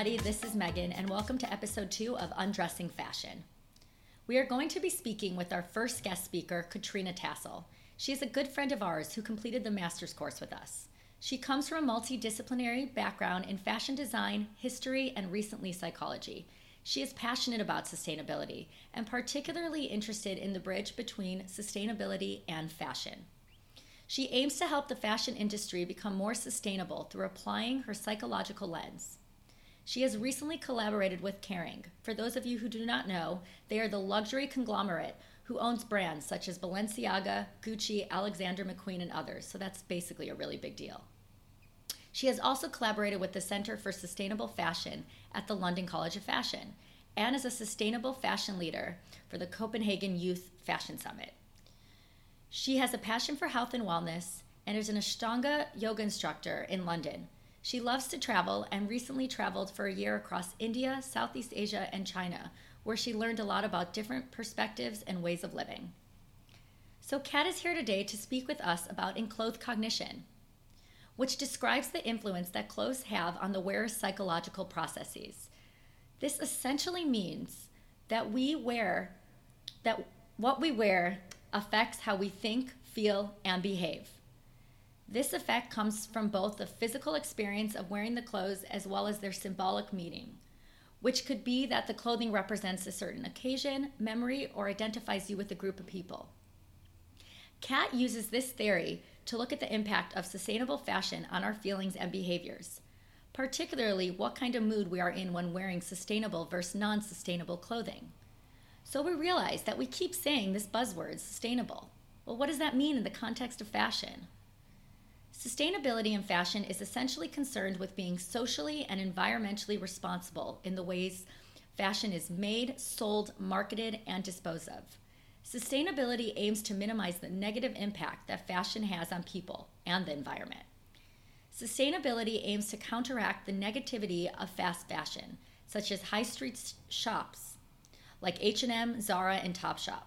everybody. This is Megan, and welcome to episode two of Undressing Fashion. We are going to be speaking with our first guest speaker, Katrina Tassel. She is a good friend of ours who completed the master's course with us. She comes from a multidisciplinary background in fashion design, history, and recently psychology. She is passionate about sustainability and particularly interested in the bridge between sustainability and fashion. She aims to help the fashion industry become more sustainable through applying her psychological lens. She has recently collaborated with Kering. For those of you who do not know, they are the luxury conglomerate who owns brands such as Balenciaga, Gucci, Alexander McQueen, and others. So that's basically a really big deal. She has also collaborated with the Center for Sustainable Fashion at the London College of Fashion and is a sustainable fashion leader for the Copenhagen Youth Fashion Summit. She has a passion for health and wellness and is an Ashtanga yoga instructor in London. She loves to travel and recently traveled for a year across India, Southeast Asia, and China, where she learned a lot about different perspectives and ways of living. So, Kat is here today to speak with us about enclothed cognition, which describes the influence that clothes have on the wearer's psychological processes. This essentially means that we wear that what we wear affects how we think, feel, and behave. This effect comes from both the physical experience of wearing the clothes as well as their symbolic meaning, which could be that the clothing represents a certain occasion, memory, or identifies you with a group of people. Kat uses this theory to look at the impact of sustainable fashion on our feelings and behaviors, particularly what kind of mood we are in when wearing sustainable versus non sustainable clothing. So we realize that we keep saying this buzzword, sustainable. Well, what does that mean in the context of fashion? Sustainability in fashion is essentially concerned with being socially and environmentally responsible in the ways fashion is made, sold, marketed, and disposed of. Sustainability aims to minimize the negative impact that fashion has on people and the environment. Sustainability aims to counteract the negativity of fast fashion, such as high street shops like H&M, Zara, and Topshop.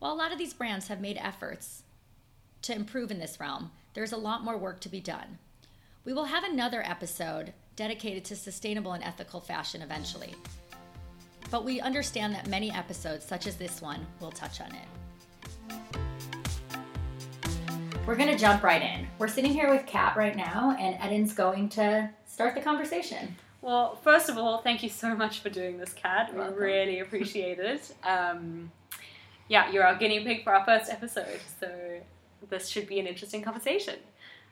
While a lot of these brands have made efforts to improve in this realm, there's a lot more work to be done. We will have another episode dedicated to sustainable and ethical fashion eventually. But we understand that many episodes, such as this one, will touch on it. We're going to jump right in. We're sitting here with Kat right now, and Eden's going to start the conversation. Well, first of all, thank you so much for doing this, Kat. We really appreciate it. Um, yeah, you're our guinea pig for our first episode, so this should be an interesting conversation.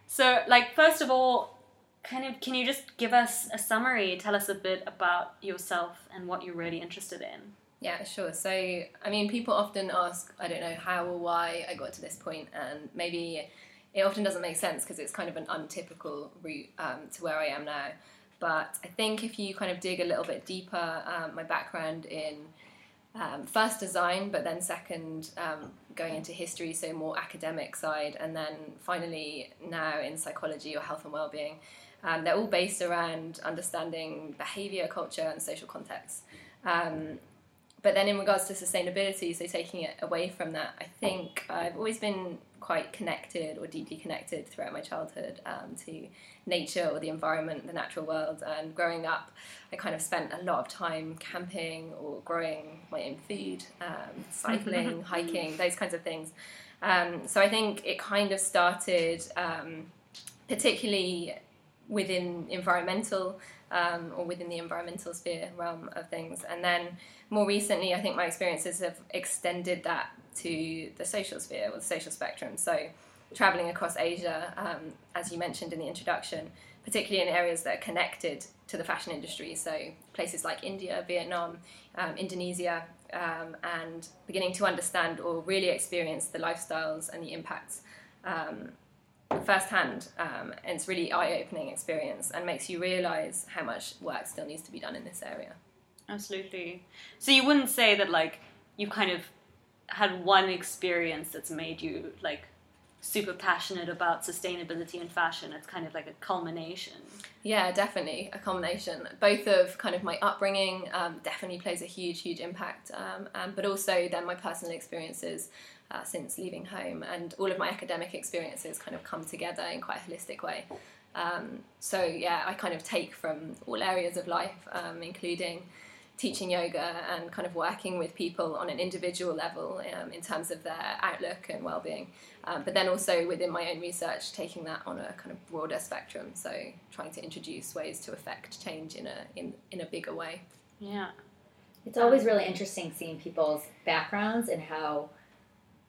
So, like, first of all, kind of, can you just give us a summary? Tell us a bit about yourself and what you're really interested in. Yeah, sure. So, I mean, people often ask, I don't know how or why I got to this point, and maybe it often doesn't make sense because it's kind of an untypical route um, to where I am now. But I think if you kind of dig a little bit deeper, um, my background in um, first design, but then second um, going into history, so more academic side, and then finally now in psychology or health and well-being. Um, they're all based around understanding behavior, culture, and social context. Um, but then in regards to sustainability, so taking it away from that, I think I've always been quite connected or deeply connected throughout my childhood um, to nature or the environment, the natural world. And growing up, I kind of spent a lot of time camping or growing my own food, um, cycling, hiking, those kinds of things. Um, so I think it kind of started, um, particularly within environmental um, or within the environmental sphere realm of things. And then more recently, I think my experiences have extended that to the social sphere or the social spectrum. So traveling across Asia, um, as you mentioned in the introduction, particularly in areas that are connected to the fashion industry, so places like India, Vietnam, um, Indonesia, um, and beginning to understand or really experience the lifestyles and the impacts um, firsthand. Um, and it's really eye-opening experience and makes you realise how much work still needs to be done in this area. Absolutely. So you wouldn't say that like you kind of had one experience that's made you like super passionate about sustainability and fashion. It's kind of like a culmination. Yeah, definitely a culmination. Both of kind of my upbringing um, definitely plays a huge, huge impact, um, um, but also then my personal experiences uh, since leaving home and all of my academic experiences kind of come together in quite a holistic way. Um, so yeah, I kind of take from all areas of life, um, including teaching yoga and kind of working with people on an individual level um, in terms of their outlook and well-being um, but then also within my own research taking that on a kind of broader spectrum. So trying to introduce ways to affect change in a in, in a bigger way. Yeah. It's always really interesting seeing people's backgrounds and how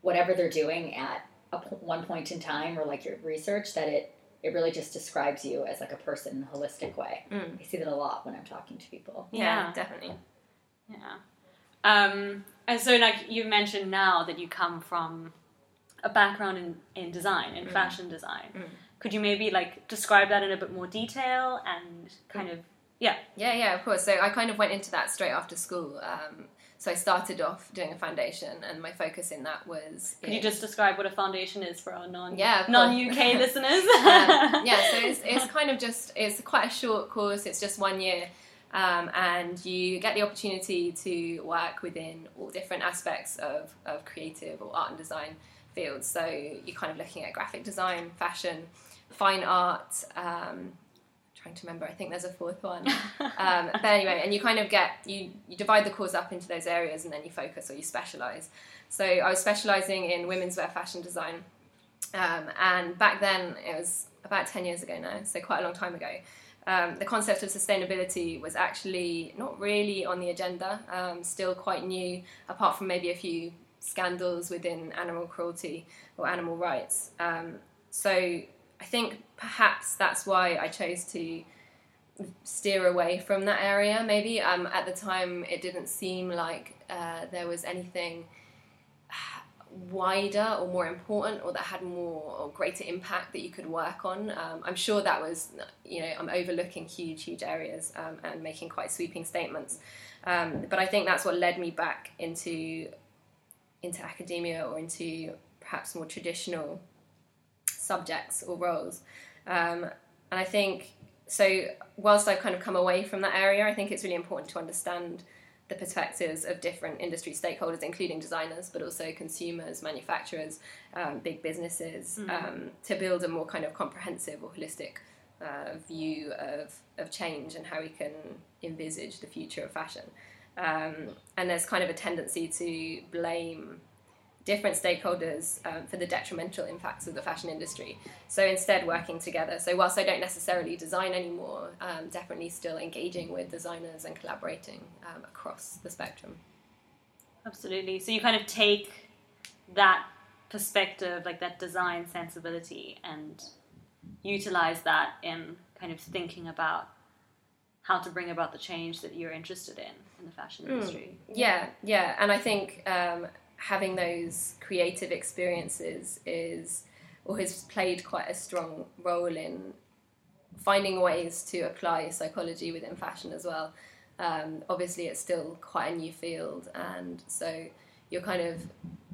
whatever they're doing at a, one point in time or like your research that it it really just describes you as like a person in a holistic way. Mm. I see that a lot when I'm talking to people. yeah, Yeah. definitely Yeah. Um, and so, like you mentioned now that you come from a background in, in design, in Mm. fashion design. Mm. Could you maybe like describe that in a bit more detail and kind of yeah, Yeah, yeah, of course. So I kind of went into that straight after school. Um, so I started off doing a foundation, and my focus in that was. could you just describe what a foundation is for our non yeah, non UK listeners? um, yeah, so it's, it's kind of just it's quite a short course. It's just one year, um, and you get the opportunity to work within all different aspects of, of creative or art and design fields. So you're kind of looking at graphic design, fashion, fine art. Um, trying to remember, I think there's a fourth one. Um, but anyway, and you kind of get you you divide the course up into those areas, and then you focus or you specialize. So I was specializing in women's wear fashion design, um, and back then it was about ten years ago now, so quite a long time ago. Um, the concept of sustainability was actually not really on the agenda, um, still quite new, apart from maybe a few scandals within animal cruelty or animal rights. Um, so I think perhaps that's why I chose to steer away from that area. Maybe um, at the time it didn't seem like uh, there was anything wider or more important or that had more or greater impact that you could work on. Um, I'm sure that was, you know, I'm overlooking huge, huge areas um, and making quite sweeping statements. Um, but I think that's what led me back into into academia or into perhaps more traditional subjects or roles. Um, and I think so. Whilst I've kind of come away from that area, I think it's really important to understand the perspectives of different industry stakeholders, including designers, but also consumers, manufacturers, um, big businesses, um, to build a more kind of comprehensive or holistic uh, view of, of change and how we can envisage the future of fashion. Um, and there's kind of a tendency to blame different stakeholders um, for the detrimental impacts of the fashion industry. So instead, working together. So whilst I don't necessarily design anymore, um, definitely still engaging with designers and collaborating um, across the spectrum. Absolutely. So you kind of take that perspective, like that design sensibility, and utilize that in kind of thinking about how to bring about the change that you're interested in in the fashion industry. Yeah, yeah, and I think um, having those creative experiences is or has played quite a strong role in finding ways to apply psychology within fashion as well. Um, obviously, it's still quite a new field, and so you're kind of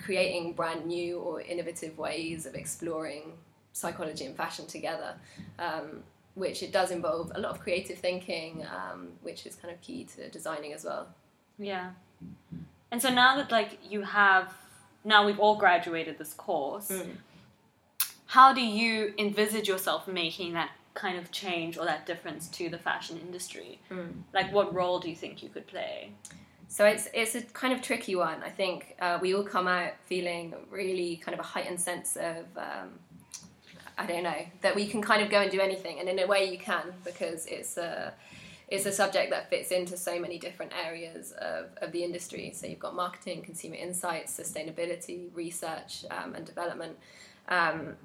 creating brand new or innovative ways of exploring psychology and fashion together. Um, which it does involve a lot of creative thinking, um, which is kind of key to designing as well. Yeah. And so now that like you have now we've all graduated this course, how do you envisage yourself making that kind of change or that difference to the fashion industry? Like what role do you think you could play? So it's it's a kind of tricky one. I think uh, we all come out feeling really kind of a heightened sense of um, I don't know that we can kind of go and do anything, and in a way you can because it's a it's a subject that fits into so many different areas of, of the industry. So you've got marketing, consumer insights, sustainability, research, um, and development. Um,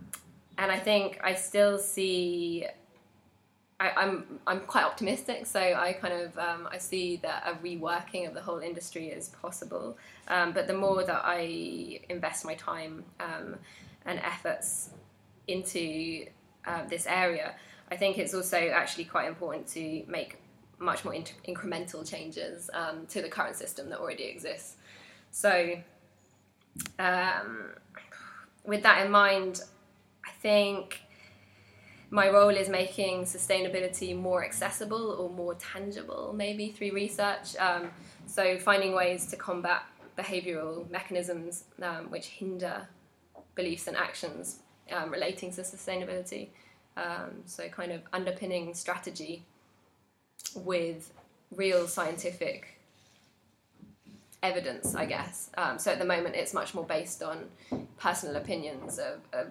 and I think I still see I, I'm I'm quite optimistic, so I kind of um, I see that a reworking of the whole industry is possible. Um, but the more that I invest my time um, and efforts into uh, this area, I think it's also actually quite important to make much more inc- incremental changes um, to the current system that already exists. So, um, with that in mind, I think my role is making sustainability more accessible or more tangible, maybe through research. Um, so, finding ways to combat behavioral mechanisms um, which hinder beliefs and actions um, relating to sustainability. Um, so, kind of underpinning strategy with real scientific evidence, I guess. Um, so, at the moment, it's much more based on personal opinions of, of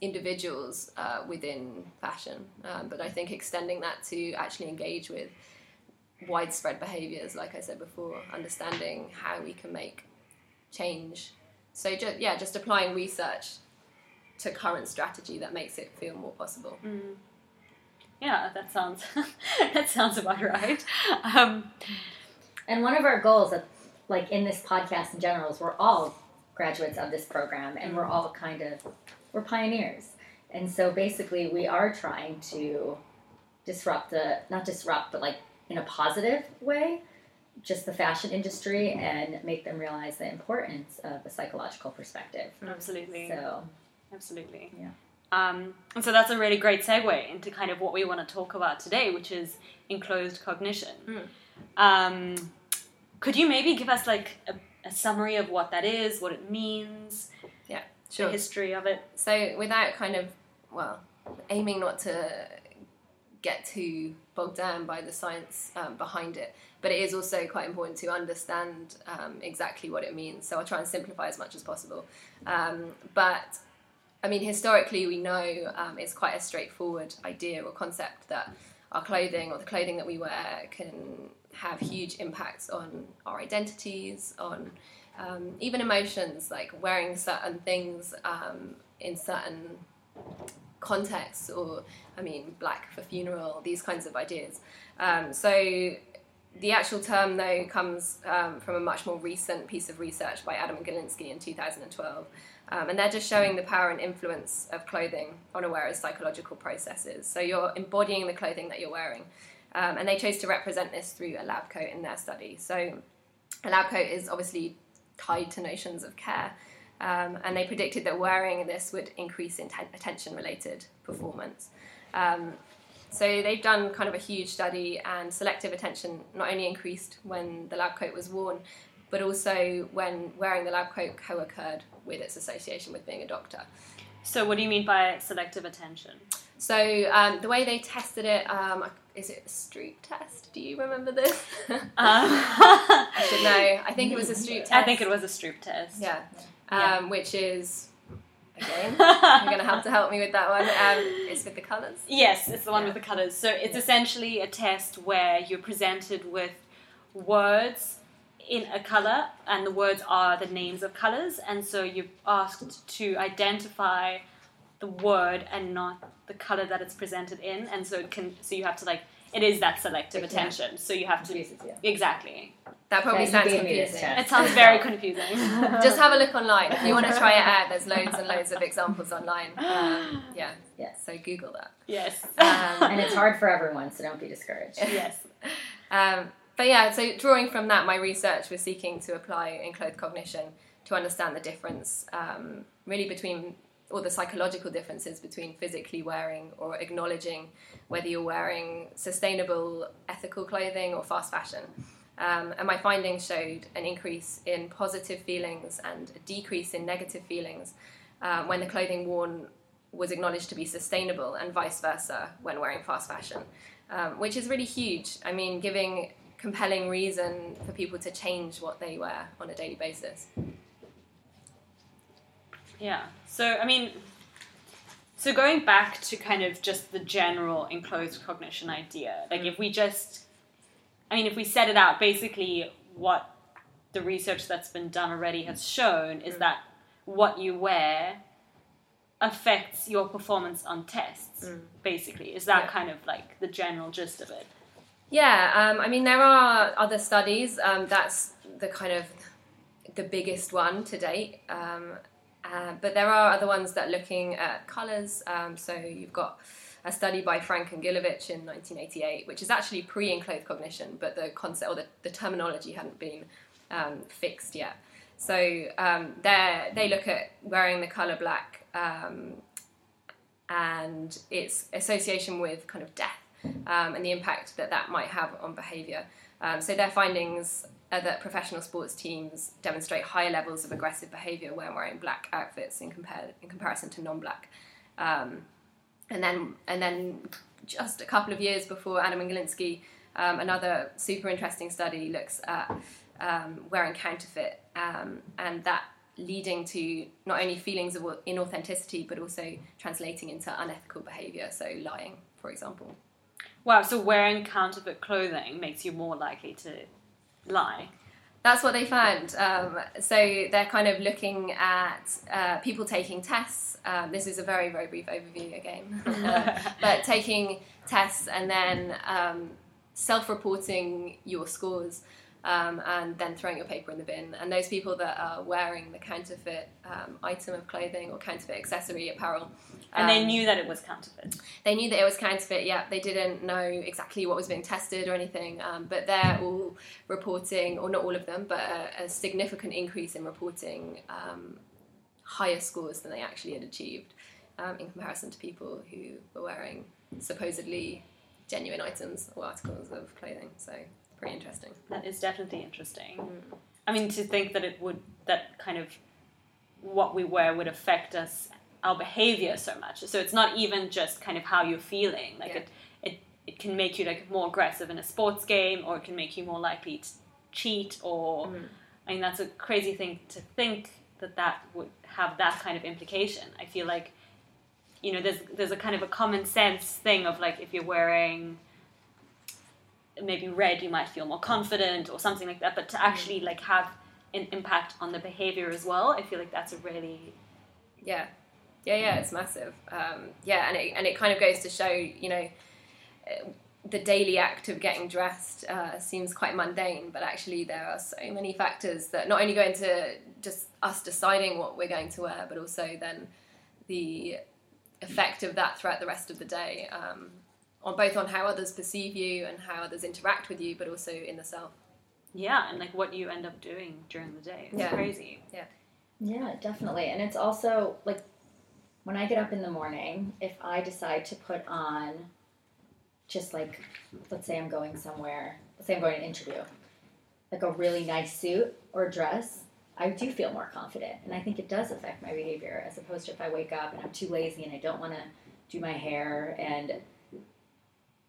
individuals uh, within fashion. Um, but I think extending that to actually engage with widespread behaviors, like I said before, understanding how we can make change. So, ju- yeah, just applying research to current strategy that makes it feel more possible. Mm. Yeah, that sounds that sounds about right. Um, and one of our goals, of, like in this podcast in general, is we're all graduates of this program, and we're all kind of we're pioneers. And so basically, we are trying to disrupt the not disrupt, but like in a positive way, just the fashion industry and make them realize the importance of a psychological perspective. Absolutely. So Absolutely. Yeah. Um, and so that's a really great segue into kind of what we want to talk about today, which is enclothed cognition. Mm. Um, could you maybe give us like a, a, summary of what that is, what it means, yeah, sure. the history of it? So without kind of well, aiming not to get too bogged down by the science um, behind it, but it is also quite important to understand um, exactly what it means. So I'll try and simplify as much as possible. Um, but I mean, historically, we know um, it's quite a straightforward idea or concept that our clothing or the clothing that we wear can have huge impacts on our identities, on um, even emotions, like wearing certain things um, in certain contexts, or I mean, black for funeral, these kinds of ideas. Um, so the actual term, though, comes um, from a much more recent piece of research by Adam Galinsky in 2012. Um, and they're just showing the power and influence of clothing on a wearer's psychological processes. So you're embodying the clothing that you're wearing. Um, and they chose to represent this through a lab coat in their study. So a lab coat is obviously tied to notions of care. Um, and they predicted that wearing this would increase attention related performance. Um, so they've done kind of a huge study, and selective attention not only increased when the lab coat was worn, but also when wearing the lab coat co occurred with its association with being a doctor. So, what do you mean by selective attention? So, um, the way they tested it, um, is it a Stroop test? Do you remember this? Uh, I should know. I think it was a Stroop test. I think it was a Stroop test. Yeah. Yeah. Um, which is, again, you're going to have to help me with that one. Um, it's with the colours. Yes, it's the one Yeah. with the colours. So it's essentially a test where you're presented with words in a colour, and the words are the names of colours, and so you're asked to identify the word and not the colour that it's presented in, and so it can. So you have to like. It is that selective Yeah. attention. So you have to confuses you. exactly. That probably Yeah, sounds gave me this confusing. It sounds very confusing. Just have a look online. If you want to try it out, there's loads and loads of examples online. Um, yeah. Yes. So Google that. yes. Um, And it's hard for everyone, so don't be discouraged. yes. Um, but yeah, so drawing from that, my research was seeking to apply enclothed cognition to understand the difference, um, really between or the psychological differences between physically wearing or acknowledging whether you're wearing sustainable, ethical clothing or fast fashion. Um, and my findings showed an increase in positive feelings and a decrease in negative feelings um, when the clothing worn was acknowledged to be sustainable, and vice versa when wearing fast fashion, um, which is really huge. I mean, giving compelling reason for people to change what they wear on a daily basis. Yeah. So, I mean, so going back to kind of just the general enclothed cognition idea, like if mm. we just, I mean, if we set it out, basically what the research that's been done already has shown is mm. that what you wear affects your performance on tests, mm. basically. Is that Yeah. kind of like the general gist of it? Yeah, um, I mean, there are other studies. Um, that's the kind of the biggest one to date. Um, uh, but there are other ones that are looking at colours. Um, so you've got a study by Frank and Gilovich in 1988, which is actually pre-enclothed cognition, but the concept or the, the terminology hadn't been um, fixed yet. So um, they they look at wearing the colour black and its association with kind of death um, and the impact that that might have on behaviour. Um, so their findings are that professional sports teams demonstrate higher levels of aggressive behaviour when wearing black outfits in, compare, in comparison to non-black. Um, and then and then just a couple of years before Adam and Galinsky, um, another super interesting study looks at um, wearing counterfeit, um, and that leading to not only feelings of inauthenticity but also translating into unethical behavior, so lying, for example. Wow, so wearing counterfeit clothing makes you more likely to lie. That's what they found. Um, so they're kind of looking at uh, people taking tests. Um, this is a very, very brief overview again. uh, but taking tests and then um, self reporting your scores um, and then throwing your paper in the bin. And those people that are wearing the counterfeit um, item of clothing or counterfeit accessory apparel. And they um, knew that it was counterfeit. They knew that it was counterfeit. Yeah, they didn't know exactly what was being tested or anything, um, but they're all reporting, or not all of them, but a, a significant increase in reporting um, higher scores than they actually had achieved um, in comparison to people who were wearing supposedly genuine items or articles of clothing. So pretty interesting. That is definitely interesting. Mm. I mean, to think that it would, that kind of what we wear would affect us, our behavior so much. So it's not even just kind of how you're feeling. Like yeah. it, it, it can make you like more aggressive in a sports game, or it can make you more likely to cheat. Or mm. I mean, that's a crazy thing to think that that would have that kind of implication. I feel like you know, there's there's a kind of a common sense thing of like if you're wearing maybe red, you might feel more confident or something like that. But to actually mm. like have an impact on the behavior as well, I feel like that's a really yeah, yeah, yeah. It's massive. Um, yeah, and it and it kind of goes to show, you know. The daily act of getting dressed uh, seems quite mundane, but actually there are so many factors that not only go into just us deciding what we're going to wear, but also then the effect of that throughout the rest of the day. Um, on both on how others perceive you and how others interact with you, but also in the self. Yeah, and like what you end up doing during the day. It's yeah. crazy. Yeah. Yeah, definitely. And it's also like when I get up in the morning, if I decide to put on just like let's say I'm going somewhere, let's say I'm going to an interview, like a really nice suit or dress, I do feel more confident. And I think it does affect my behavior as opposed to if I wake up and I'm too lazy and I don't want to do my hair and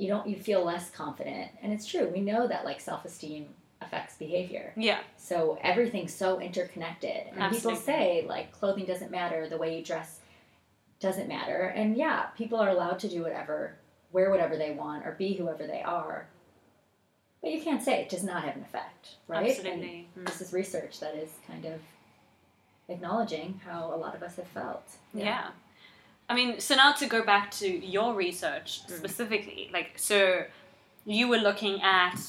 you don't you feel less confident and it's true we know that like self-esteem affects behavior yeah so everything's so interconnected and Absolutely. people say like clothing doesn't matter the way you dress doesn't matter and yeah people are allowed to do whatever wear whatever they want or be whoever they are but you can't say it does not have an effect right Absolutely. And this is research that is kind of acknowledging how a lot of us have felt yeah. yeah. I mean, so now to go back to your research mm. specifically, like, so you were looking at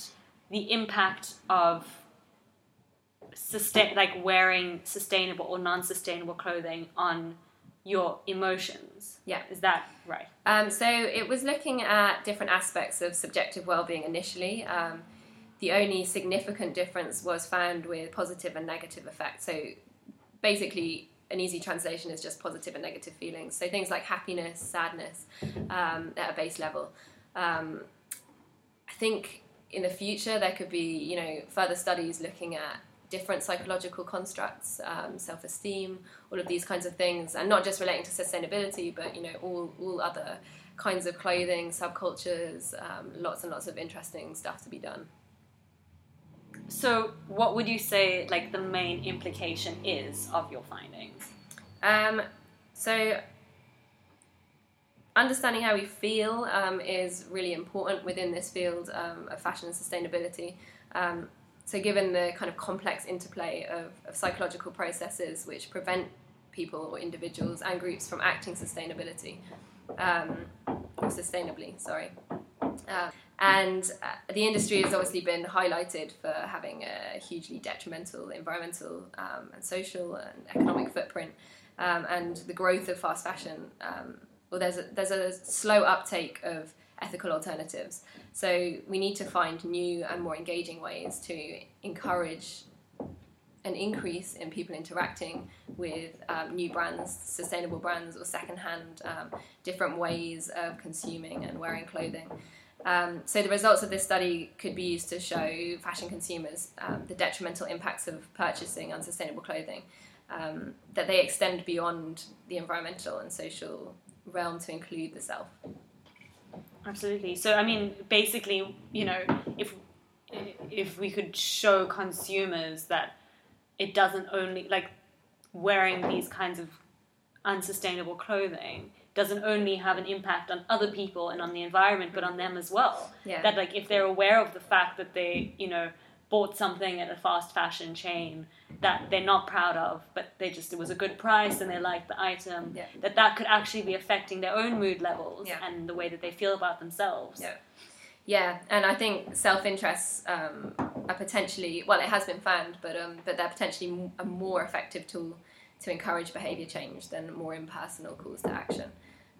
the impact of sustain, like wearing sustainable or non-sustainable clothing on your emotions. Yeah, is that right? Um, so it was looking at different aspects of subjective well-being initially. Um, the only significant difference was found with positive and negative effects. So basically, an easy translation is just positive and negative feelings. So things like happiness, sadness um, at a base level. Um, I think in the future there could be, you know, further studies looking at different psychological constructs, um, self-esteem, all of these kinds of things, and not just relating to sustainability, but you know, all all other kinds of clothing, subcultures, um, lots and lots of interesting stuff to be done. So, what would you say like the main implication is of your findings? Um, so, understanding how we feel um, is really important within this field um, of fashion and sustainability. Um, so, given the kind of complex interplay of, of, psychological processes which prevent people or individuals and groups from acting sustainability um, or sustainably, sorry. Uh, and uh, the industry has obviously been highlighted for having a hugely detrimental environmental um, and social and economic footprint. Um, and the growth of fast fashion, um, well, there's a, there's a slow uptake of ethical alternatives. So we need to find new and more engaging ways to encourage an increase in people interacting with um, new brands, sustainable brands, or secondhand, um, different ways of consuming and wearing clothing. Um, so the results of this study could be used to show fashion consumers um, the detrimental impacts of purchasing unsustainable clothing, um, that they extend beyond the environmental and social realm to include the self. Absolutely. So I mean, basically, you know, if if we could show consumers that it doesn't only like wearing these kinds of unsustainable clothing doesn't only have an impact on other people and on the environment but on them as well Yeah. that like if they're aware of the fact that they you know bought something at a fast fashion chain that they're not proud of but they just it was a good price and they liked the item Yeah. that that could actually be affecting their own mood levels Yeah. and the way that they feel about themselves Yeah. Yeah, and I think self-interests um, are potentially well, it has been found, but um, but they're potentially a more effective tool to encourage behaviour change than more impersonal calls to action.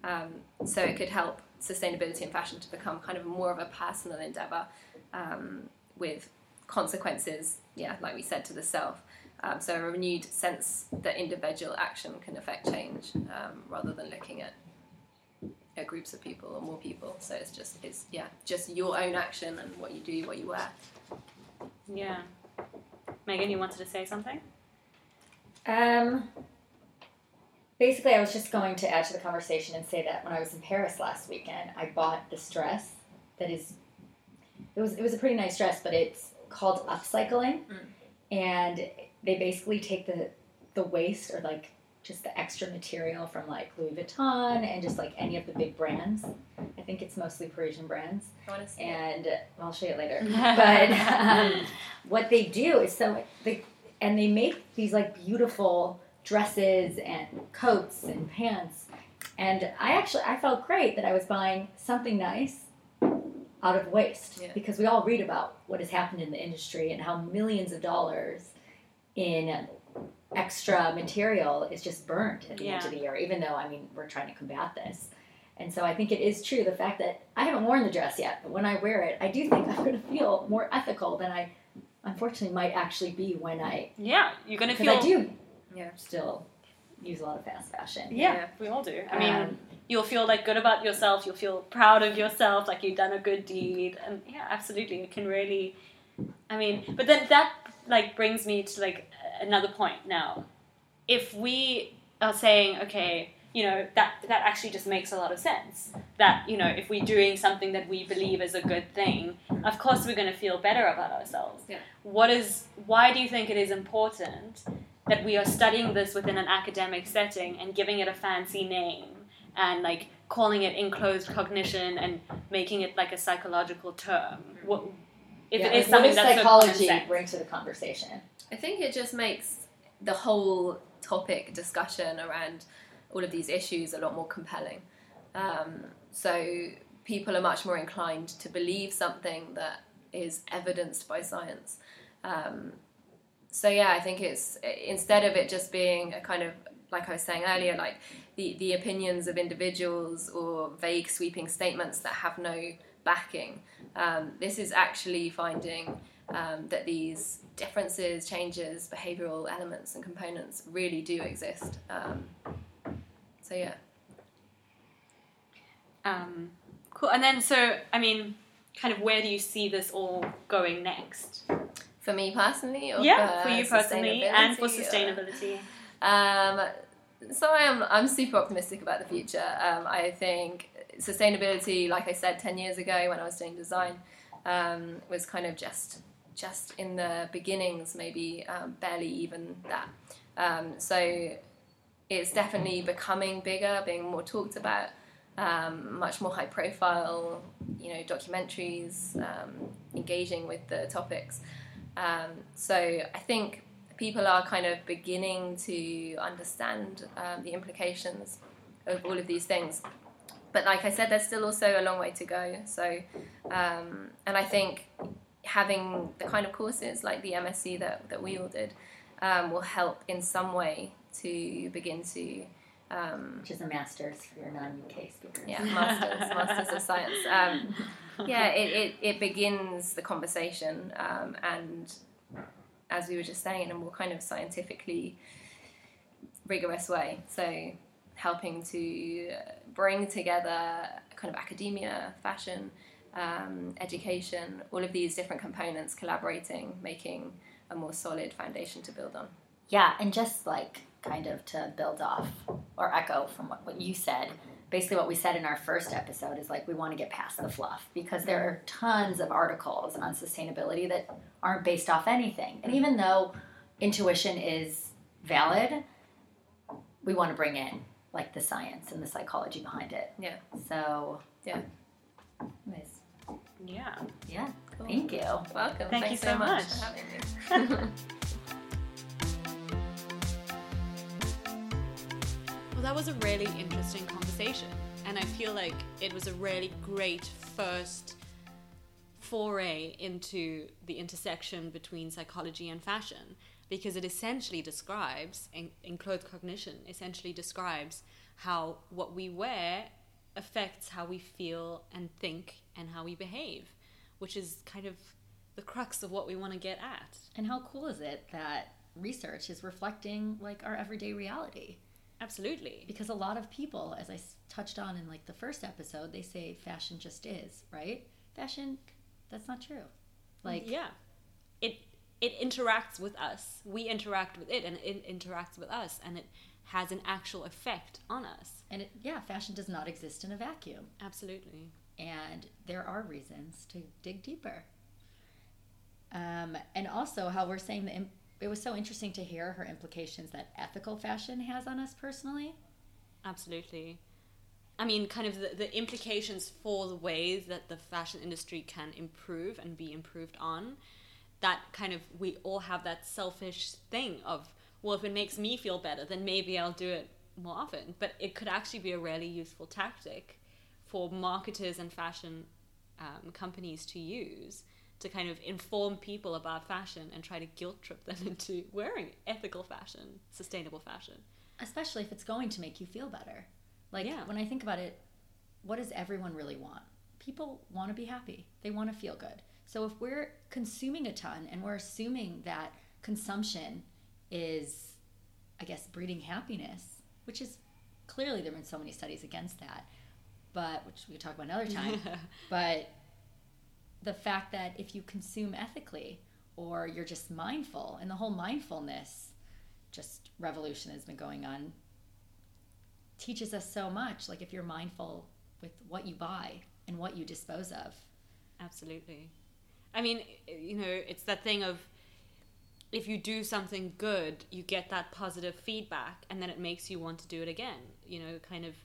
Um, so it could help sustainability in fashion to become kind of more of a personal endeavour um, with consequences, yeah, like we said, to the self. Um, so a renewed sense that individual action can affect change um, rather than looking at at groups of people or more people. So it's just it's yeah, just your own action and what you do, what you wear. yeah megan you wanted to say something Um, basically, I was just going to add to the conversation and say that when I was in Paris last weekend, I bought this dress that is. It was it was a pretty nice dress, but it's called upcycling, and they basically take the the waste or like just the extra material from like Louis Vuitton and just like any of the big brands. I think it's mostly Parisian brands, and I'll show you later. but um, what they do is so they and they make these like beautiful dresses and coats and pants. And i actually i felt great that i was buying something nice out of waste Yeah. because we all read about what has happened in the industry and how millions of dollars in extra material is just burnt at the end of the year even though i mean we're trying to combat this. And so i think it is true the fact that i haven't worn the dress yet but when i wear it i do think i'm going to feel more ethical than i unfortunately might actually be when i yeah you're gonna because feel i do Yeah. still use a lot of fast fashion yeah, Yeah. we all do i mean Um, you'll feel like good about yourself you'll feel proud of yourself like you've done a good deed and yeah absolutely it can really i mean but then that like brings me to like another point now if we are saying okay you know that that actually just makes a lot of sense that you know if we're doing something that we believe is a good thing of course we're going to feel better about ourselves Yeah. what is why do you think it is important that we are studying this within an academic setting and giving it a fancy name and like calling it enclothed cognition and making it like a psychological term. What if yeah, it is something what does that's so psychology sense? bring to the conversation I think it just makes the whole topic discussion around all of these issues a lot more compelling. Um, so people are much more inclined to believe something that is evidenced by science. Um, so yeah, I think it's instead of it just being a kind of like I was saying earlier, like the, the opinions of individuals or vague sweeping statements that have no backing. Um, this is actually finding um, that these differences, changes, behavioural elements, and components really do exist. Um, so yeah, Um, cool. And then so I mean, kind of where do you see this all going next? for me personally, or yeah, for, for you personally and for sustainability, or- Um, so I am I'm super optimistic about the future. Um, I think sustainability, like I said ten years ago when I was doing design, um, was kind of just just in the beginnings, maybe um, barely even that. Um, so it's definitely becoming bigger, being more talked about, um, much more high profile. You know, documentaries, um, engaging with the topics. Um, so I think people are kind of beginning to understand um, the implications of all of these things. But like I said, there's still also a long way to go. So, um, and I think having the kind of courses like the MSc that, that we all did um, will help in some way to begin to, um, which is a master's for your non-uk speakers yeah, masters, masters of science. Um, yeah, it, it, it begins the conversation, um, and as we were just saying, in a more kind of scientifically rigorous way. So, helping to bring together kind of academia, fashion, um, education, all of these different components collaborating, making a more solid foundation to build on. Yeah, and just like kind of to build off or echo from what, what you said, basically what we said in our first episode is like we want to get past the fluff because there are tons of articles on sustainability that aren't based off anything. And even though intuition is valid, we want to bring in like the science and the psychology behind it. Yeah. So, Yeah. anyways, Yeah. yeah. Cool. Thank you. Welcome. Thank Thanks you so much. for that was a really interesting conversation, and I feel like it was a really great first foray into the intersection between psychology and fashion because it essentially describes, in, enclothed cognition, essentially describes how what we wear affects how we feel and think and how we behave, which is kind of the crux of what we want to get at. And how cool is it that research is reflecting like our everyday reality? Absolutely. Because a lot of people, as I touched on in like the first episode, they say fashion just is, right? Fashion, that's not true. Like, yeah it it interacts with us we interact with it and it interacts with us and it has an actual effect on us and it, yeah, fashion does not exist in a vacuum. absolutely and there are reasons to dig deeper. Um, and also, how we're saying that it was so interesting to hear her implications that ethical fashion has on us personally. absolutely i mean kind of the, the implications for the ways that the fashion industry can improve and be improved on that kind of we all have that selfish thing of well if it makes me feel better then maybe i'll do it more often but it could actually be a really useful tactic for marketers and fashion um, companies to use to kind of inform people about fashion and try to guilt trip them into wearing ethical fashion sustainable fashion especially if it's going to make you feel better. Like Yeah. when I think about it, what does everyone really want? People want to be happy. They want to feel good. So if we're consuming a ton and we're assuming that consumption is I guess breeding happiness, which is clearly there've been so many studies against that, but which we could talk about another time. but the fact that if you consume ethically or you're just mindful and the whole mindfulness just revolution has been going on teaches us so much like if you're mindful with what you buy and what you dispose of Absolutely. I mean, you know, it's that thing of if you do something good, you get that positive feedback, and then it makes you want to do it again. You know, kind of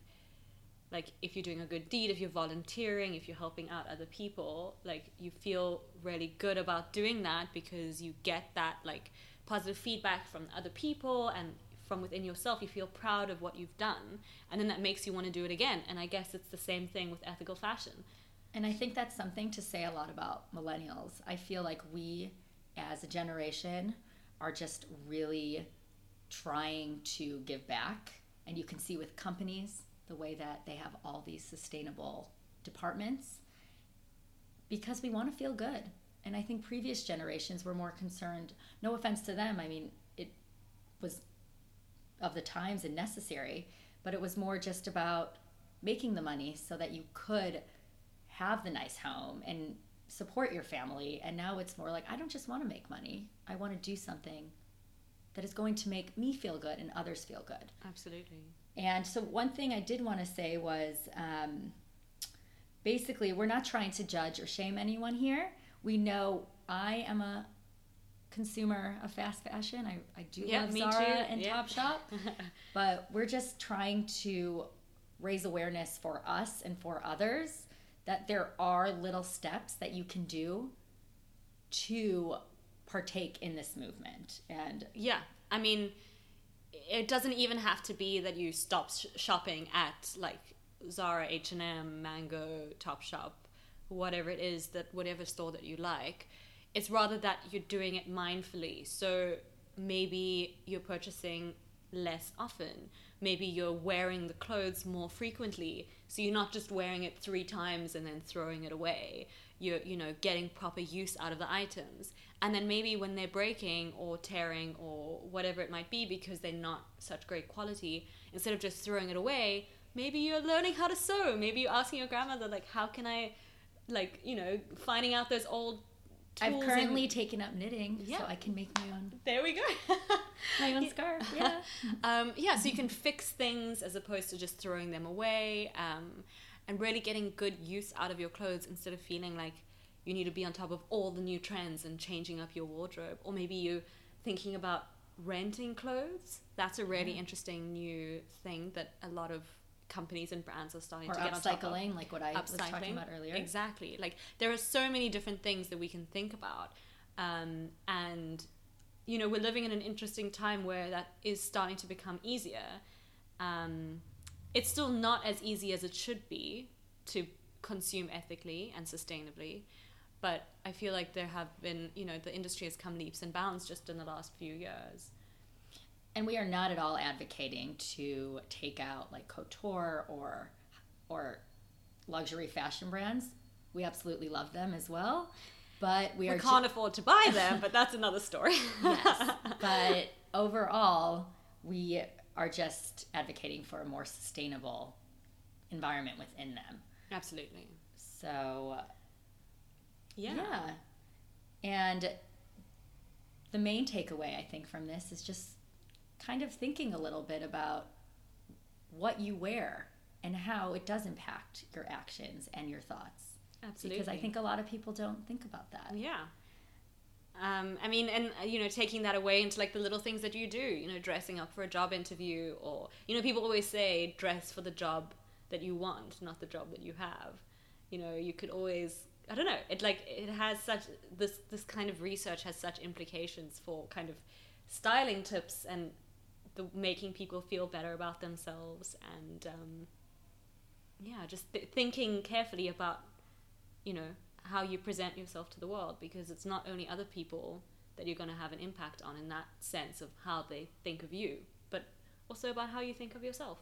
like if you're doing a good deed, if you're volunteering, if you're helping out other people, like you feel really good about doing that because you get that like positive feedback from other people and from within yourself. You feel proud of what you've done, and then that makes you want to do it again. And I guess it's the same thing with ethical fashion. and i think that's something to say a lot about millennials i feel like we as a generation are just really trying to give back and you can see with companies the way that they have all these sustainable departments because we want to feel good. And i think previous generations were more concerned no offense to them i mean it was of the times and necessary but it was more just about making the money so that you could have the nice home and support your family. And now it's more like i don't just want to make money i want to do something that is going to make me feel good and others feel good. Absolutely. And so, one thing I did want to say was um, basically, we're not trying to judge or shame anyone here. We know I am a consumer of fast fashion. I, I do Yeah, love Zara too. and Yeah. Topshop, but we're just trying to raise awareness for us and for others that there are little steps that you can do to partake in this movement. And Yeah, I mean, it doesn't even have to be that you stop sh- shopping at like Zara, H and M, Mango, Topshop, whatever it is that whatever store that you like. It's rather that you're doing it mindfully. So maybe you're purchasing less often. Maybe you're wearing the clothes more frequently. So you're not just wearing it three times and then throwing it away. You're, you know, getting proper use out of the items. And then maybe when they're breaking or tearing or whatever it might be because they're not such great quality, instead of just throwing it away, maybe you're learning how to sew. Maybe you're asking your grandmother, like, how can I, like, you know, finding out those old I've currently and- taken up knitting, Yeah. so I can make my own there we go. my own scarf. Yeah. um, yeah, so you can fix things as opposed to just throwing them away, um, and really getting good use out of your clothes instead of feeling like you need to be on top of all the new trends and changing up your wardrobe, or maybe you're thinking about renting clothes. That's a really interesting new thing that a lot of companies and brands are starting or to get on top of upcycling, like what I was talking about earlier. Exactly. Like there are so many different things that we can think about, um, and you know we're living in an interesting time where that is starting to become easier. Um, it's still not as easy as it should be to consume ethically and sustainably, but I feel like there have been you know the industry has come leaps and bounds just in the last few years. And we are not at all advocating to take out like couture or or luxury fashion brands. We absolutely love them as well, but we, We, are can't afford to buy them, but that's another story. yes. But overall, we are just advocating for a more sustainable environment within them. Absolutely. So Yeah. yeah. And the main takeaway I think from this is just kind of thinking a little bit about what you wear and how it does impact your actions and your thoughts. Absolutely. Because I think a lot of people don't think about that. Yeah. Um, I mean, and uh, you know, taking that away into like the little things that you do, you know, dressing up for a job interview, or you know, people always say dress for the job that you want, not the job that you have. You know, you could always, I don't know, it like it has such this this kind of research has such implications for kind of styling tips and the making people feel better about themselves and um, yeah, just th- thinking carefully about you know how you present yourself to the world because it's not only other people that you're going to have an impact on in that sense of how they think of you but also about how you think of yourself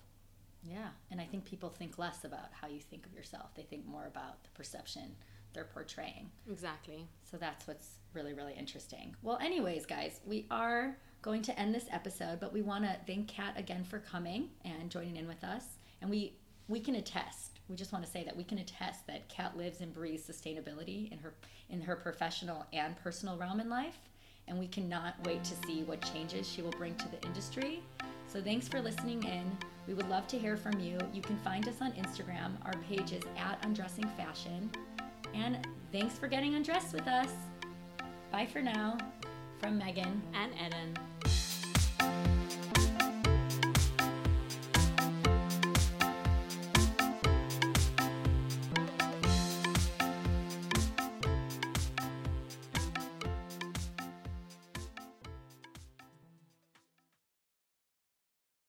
Yeah, and I think people think less about how you think of yourself. They think more about the perception they're portraying. exactly So that's what's really, really interesting. Well, anyways, guys, we are going to end this episode, but we want to thank Kat again for coming and joining in with us. And we we can attest. We just want to say that we can attest that Kat lives and breathes sustainability in her in her professional and personal realm in life. And we cannot wait to see what changes she will bring to the industry. So thanks for listening in. We would love to hear from you. You can find us on Instagram. Our page is at Undressing Fashion. And thanks for getting undressed with us. Bye for now from Megan. and eden